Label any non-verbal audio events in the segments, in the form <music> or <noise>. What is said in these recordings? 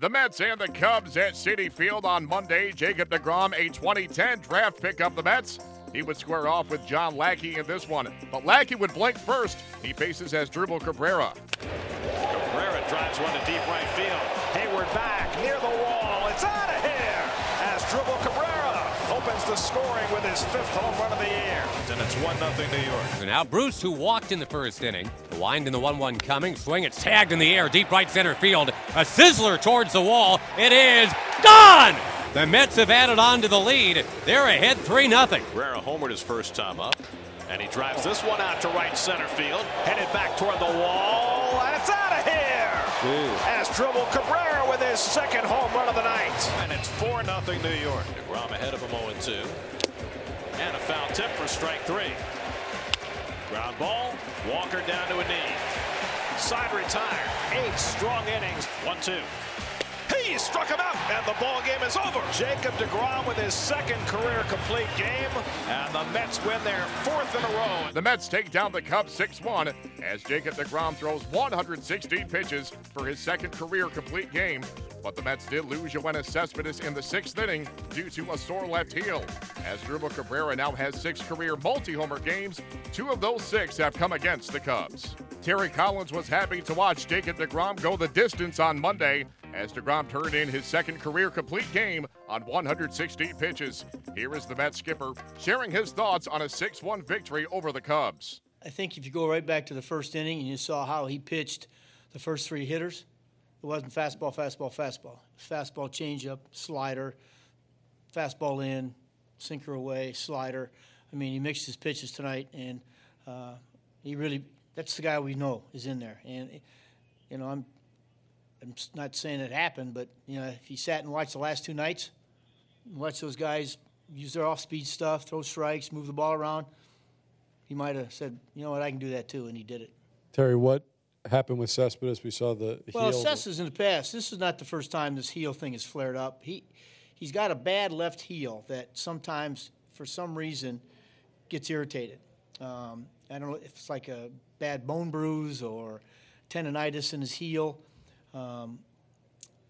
The Mets and the Cubs at Citi Field on Monday. Jacob DeGrom, a 2010 draft pick of the Mets. He would square off with John Lackey in this one, but Lackey would blink first. He faces as Asdrubal Cabrera. Cabrera drives one to deep right field. Heyward back near the wall. Opens the scoring with his fifth home run of the year. And it's 1 0 New York. So now Bruce, who walked in the first inning, the wind in the 1 1 coming, swing, it's tagged in the air, deep right center field. A sizzler towards the wall. It is gone! The Mets have added on to the lead. They're ahead 3 0. Cabrera homered his first time up. And he drives this one out to right center field. Headed back toward the wall. And it's out of here. Asdrubal Cabrera with his second home run of the night. And it's 4 0 New York. DeGrom ahead of him 0 2. And a foul tip for strike three. Ground ball. Walker down to a knee. Side retired. Eight strong innings. 1 2. He struck him out, and the ball game is over. Jacob DeGrom with his second career complete game, and the Mets win their fourth in a row. The Mets take down the Cubs 6 1 as Jacob DeGrom throws 116 pitches for his second career complete game. But the Mets did lose Yoenis Cespedes in the sixth inning due to a sore left heel. Asdrubal Cabrera now has six career multi-homer games. Two of those six have come against the Cubs. Terry Collins was happy to watch Jacob DeGrom go the distance on Monday as DeGrom turned in his second career complete game on 116 pitches. Here is the Mets skipper sharing his thoughts on a 6 1 victory over the Cubs. I think if you go right back to the first inning and you saw how he pitched the first three hitters, it wasn't fastball, fastball, fastball. Fastball, changeup, slider, fastball in, sinker away, slider. I mean, he mixed his pitches tonight, and uh, he really, that's the guy we know is in there. And, you know, I'm, I'm not saying it happened, but, you know, if he sat and watched the last two nights, watch those guys use their off speed stuff, throw strikes, move the ball around, he might have said, you know what, I can do that too, and he did it. Terry, what happened with Cespedes? We saw the Well, heel. Cespedes in the past. This is not the first time this heel thing has flared up. He he's got a bad left heel that sometimes, for some reason, gets irritated. Um, I don't know if it's like a bad bone bruise or tendonitis in his heel, um,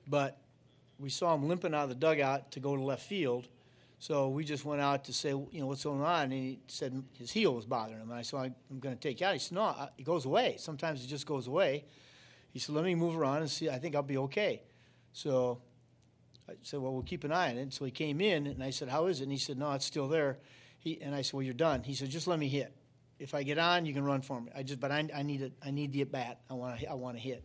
but we saw him limping out of the dugout to go to left field. So we just went out to say, you know, what's going on? And he said his heel was bothering him. And I said, I'm going to take you out. He said, no, it goes away. Sometimes it just goes away. He said, let me move around and see. I think I'll be okay. So I said, well, we'll keep an eye on it. So he came in, and I said, how is it? And he said, no, it's still there. He, and I said, well, you're done. He said, just let me hit. If I get on, you can run for me. I just, but I, I need it. I need the at bat. I want to, I want to hit.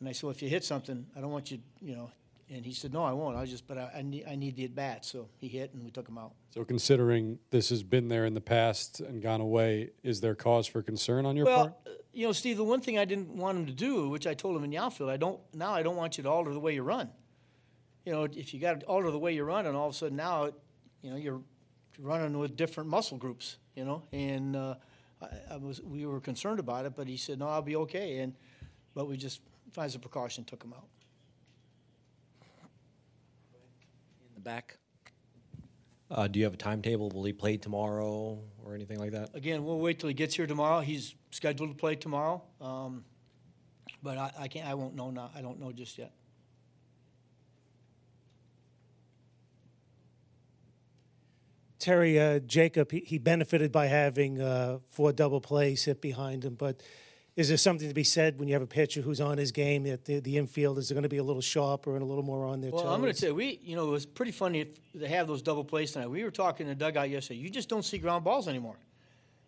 And I said, well, if you hit something, I don't want you, you know. And he said, no, I won't. I just, but I, I need, I need the at bat. So he hit, and we took him out. so considering this has been there in the past and gone away, is there cause for concern on your well, part? uh, you know, Steve, the one thing I didn't want him to do, which I told him in the outfield, I don't now. I don't want you to alter the way you run. You know, if you got to alter the way you run, and all of a sudden now, it, you know, you're running with different muscle groups. You know, and uh, I, I was we were concerned about it, but he said, no, I'll be okay. And but we just, as a precaution, took him out. in the back. Uh, do you have a timetable? Will he play tomorrow or anything like that? Again, we'll wait till he gets here tomorrow. He's scheduled to play tomorrow, um, but I, I can't. I won't know now. I don't know just yet. Terry uh, Jacob, he, he benefited by having uh, four double plays hit behind him, but is there something to be said when you have a pitcher who's on his game that the, the infield is going to be a little sharper and a little more on their Well, toes? I'm going to say we, you know, it was pretty funny to have those double plays tonight. We were talking in the dugout yesterday. You just don't see ground balls anymore.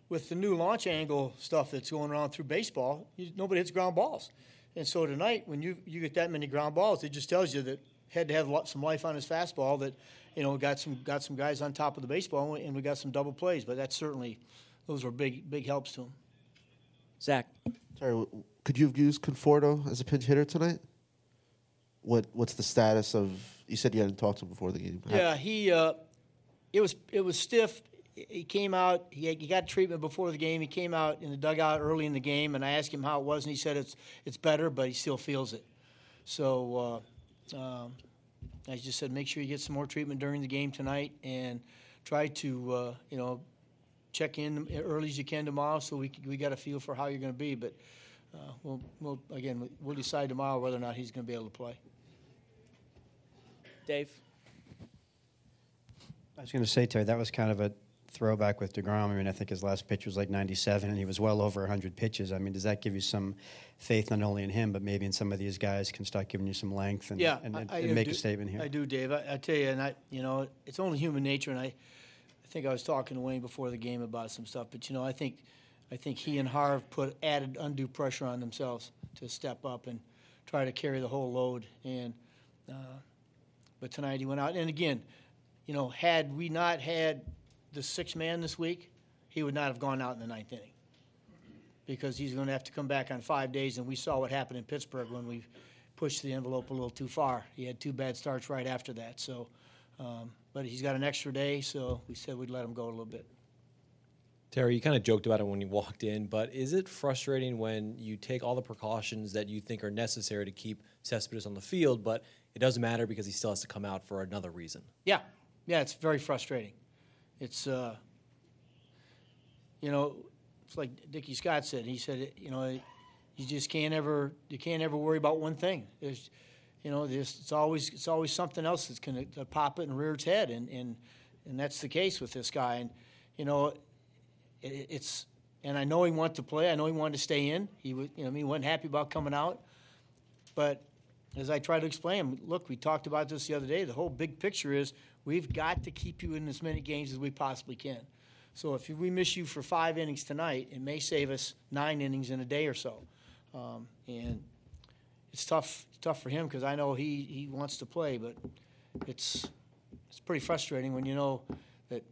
With the new launch angle stuff that's going around through baseball, you, nobody hits ground balls. And so tonight, when you, you get that many ground balls, it just tells you that had to have some life on his fastball. That you know got some got some guys on top of the baseball, and we got some double plays. But that's certainly those were big big helps to him. Zach. Sorry, could you have used Conforto as a pinch hitter tonight? What What's the status of? You said you hadn't talked to him before the game. Yeah, he. Uh, it was it was stiff. He came out. He, he got treatment before the game. He came out in the dugout early in the game, and I asked him how it was, and he said it's it's better, but he still feels it. So uh, um, I just said make sure you get some more treatment during the game tonight, and try to uh, you know check in early as you can tomorrow, so we we got a feel for how you're going to be. But uh, we'll, we'll again we'll decide tomorrow whether or not he's going to be able to play. Dave. I was going to say, Terry, that was kind of a throwback with DeGrom. I mean, I think his last pitch was like 97, and he was well over 100 pitches. I mean, does that give you some faith not only in him, but maybe in some of these guys can start giving you some length and, yeah, and, and, I, I and make do, a statement here? I do, Dave. I, I tell you, and I, you know, it's only human nature, and I, I think I was talking to Wayne before the game about some stuff, but you know, I think, I think he and Harv put added undue pressure on themselves to step up and try to carry the whole load, and, uh, but tonight he went out, and again, you know, had we not had the six man this week, he would not have gone out in the ninth inning because he's going to have to come back on five days. And we saw what happened in Pittsburgh when we pushed the envelope a little too far. He had two bad starts right after that. So, um, but he's got an extra day, so we said we'd let him go a little bit. Terry, you kind of joked about it when you walked in, but is it frustrating when you take all the precautions that you think are necessary to keep Cespedes on the field, but it doesn't matter because he still has to come out for another reason? Yeah, yeah, it's very frustrating. It's, uh, you know, it's like Dickie Scott said. He said, you know, you just can't ever, you can't ever worry about one thing. There's, you know, there's, it's always, it's always something else that's going to pop it and rear its head, and and and that's the case with this guy. And you know, it, it's, and I know he wanted to play. I know he wanted to stay in. He was, you know, he wasn't happy about coming out, but as I try to explain, look, we talked about this the other day. The whole big picture is we've got to keep you in as many games as we possibly can. So if we miss you for five innings tonight, it may save us nine innings in a day or so. Um, and it's tough, it's tough for him because I know he, he wants to play, but it's it's pretty frustrating when you know that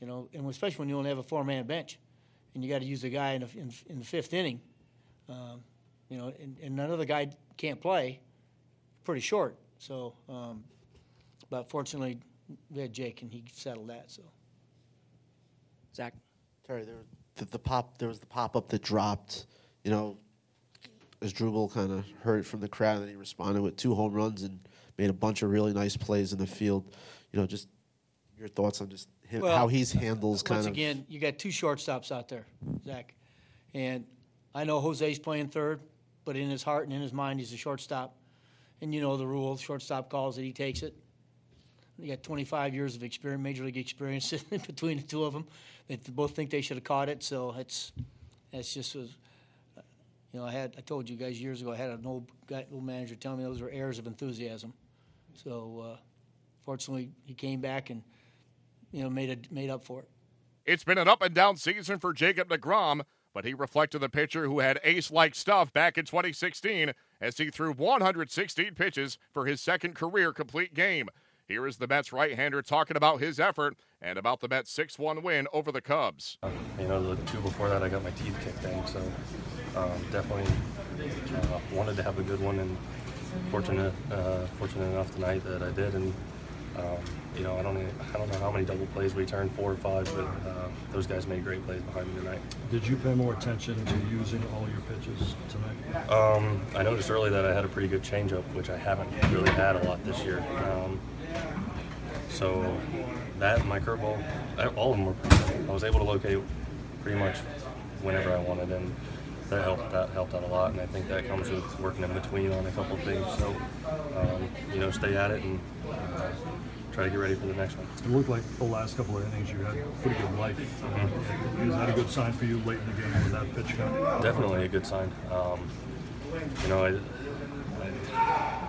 you know, and especially when you only have a four man bench, and you got to use a guy in, the in, in the fifth inning. Um, you know, and, and another guy can't play pretty short. So, um, but fortunately, we had Jake, and he settled that. So, Zach. Terry, there the, the pop there was the pop up that dropped. You know, Asdrubal kind of heard it from the crowd, and he responded with two home runs and made a bunch of really nice plays in the field. You know, just your thoughts on just him, Well, how he's handles kind once of. Once again, you got two shortstops out there, Zach, and I know Jose's playing third, but in his heart and in his mind, he's a shortstop, and you know the rule: shortstop calls it, he takes it. You got 25 years of experience, major league experience <laughs> between the two of them. They both think they should have caught it, so it's it's just was. You know, I had I told you guys years ago I had an old guy, old manager tell me those were errors of enthusiasm. So, uh, fortunately, he came back and you know made a, made up for it. It's been an up and down season for Jacob DeGrom, but he reflected the pitcher who had ace like stuff back in 2016 as he threw 116 pitches for his second career complete game. Here is the Mets right hander talking about his effort and about the Mets 6 1 win over the Cubs. You know, the two before that, I got my teeth kicked in, so um, definitely uh, wanted to have a good one, and fortunate uh, fortunate enough tonight that I did. And um, you know, I don't I don't know how many double plays we turned, four or five, but uh, those guys made great plays behind me tonight. Did you pay more attention to using all your pitches tonight? Um, I noticed early that I had a pretty good changeup, which I haven't really had a lot this year. Um, so that and my curveball, all of them were. I was able to locate pretty much whenever I wanted, and that helped. That helped out a lot, and I think that comes with working in between on a couple of things. So um, you know, stay at it and uh, try to get ready for the next one. It looked like the last couple of innings you had pretty good life. Is that a good sign for you late in the game with that pitch count? Definitely a good sign. Um, you know, I, I,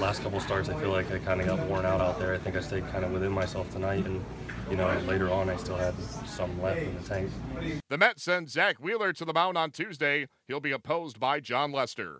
last couple starts, I feel like I kind of got worn out out there. I think I stayed kind of within myself tonight, and you know, later on, I still had some left in the tank. The Mets send Zack Wheeler to the mound on Tuesday. He'll be opposed by Jon Lester.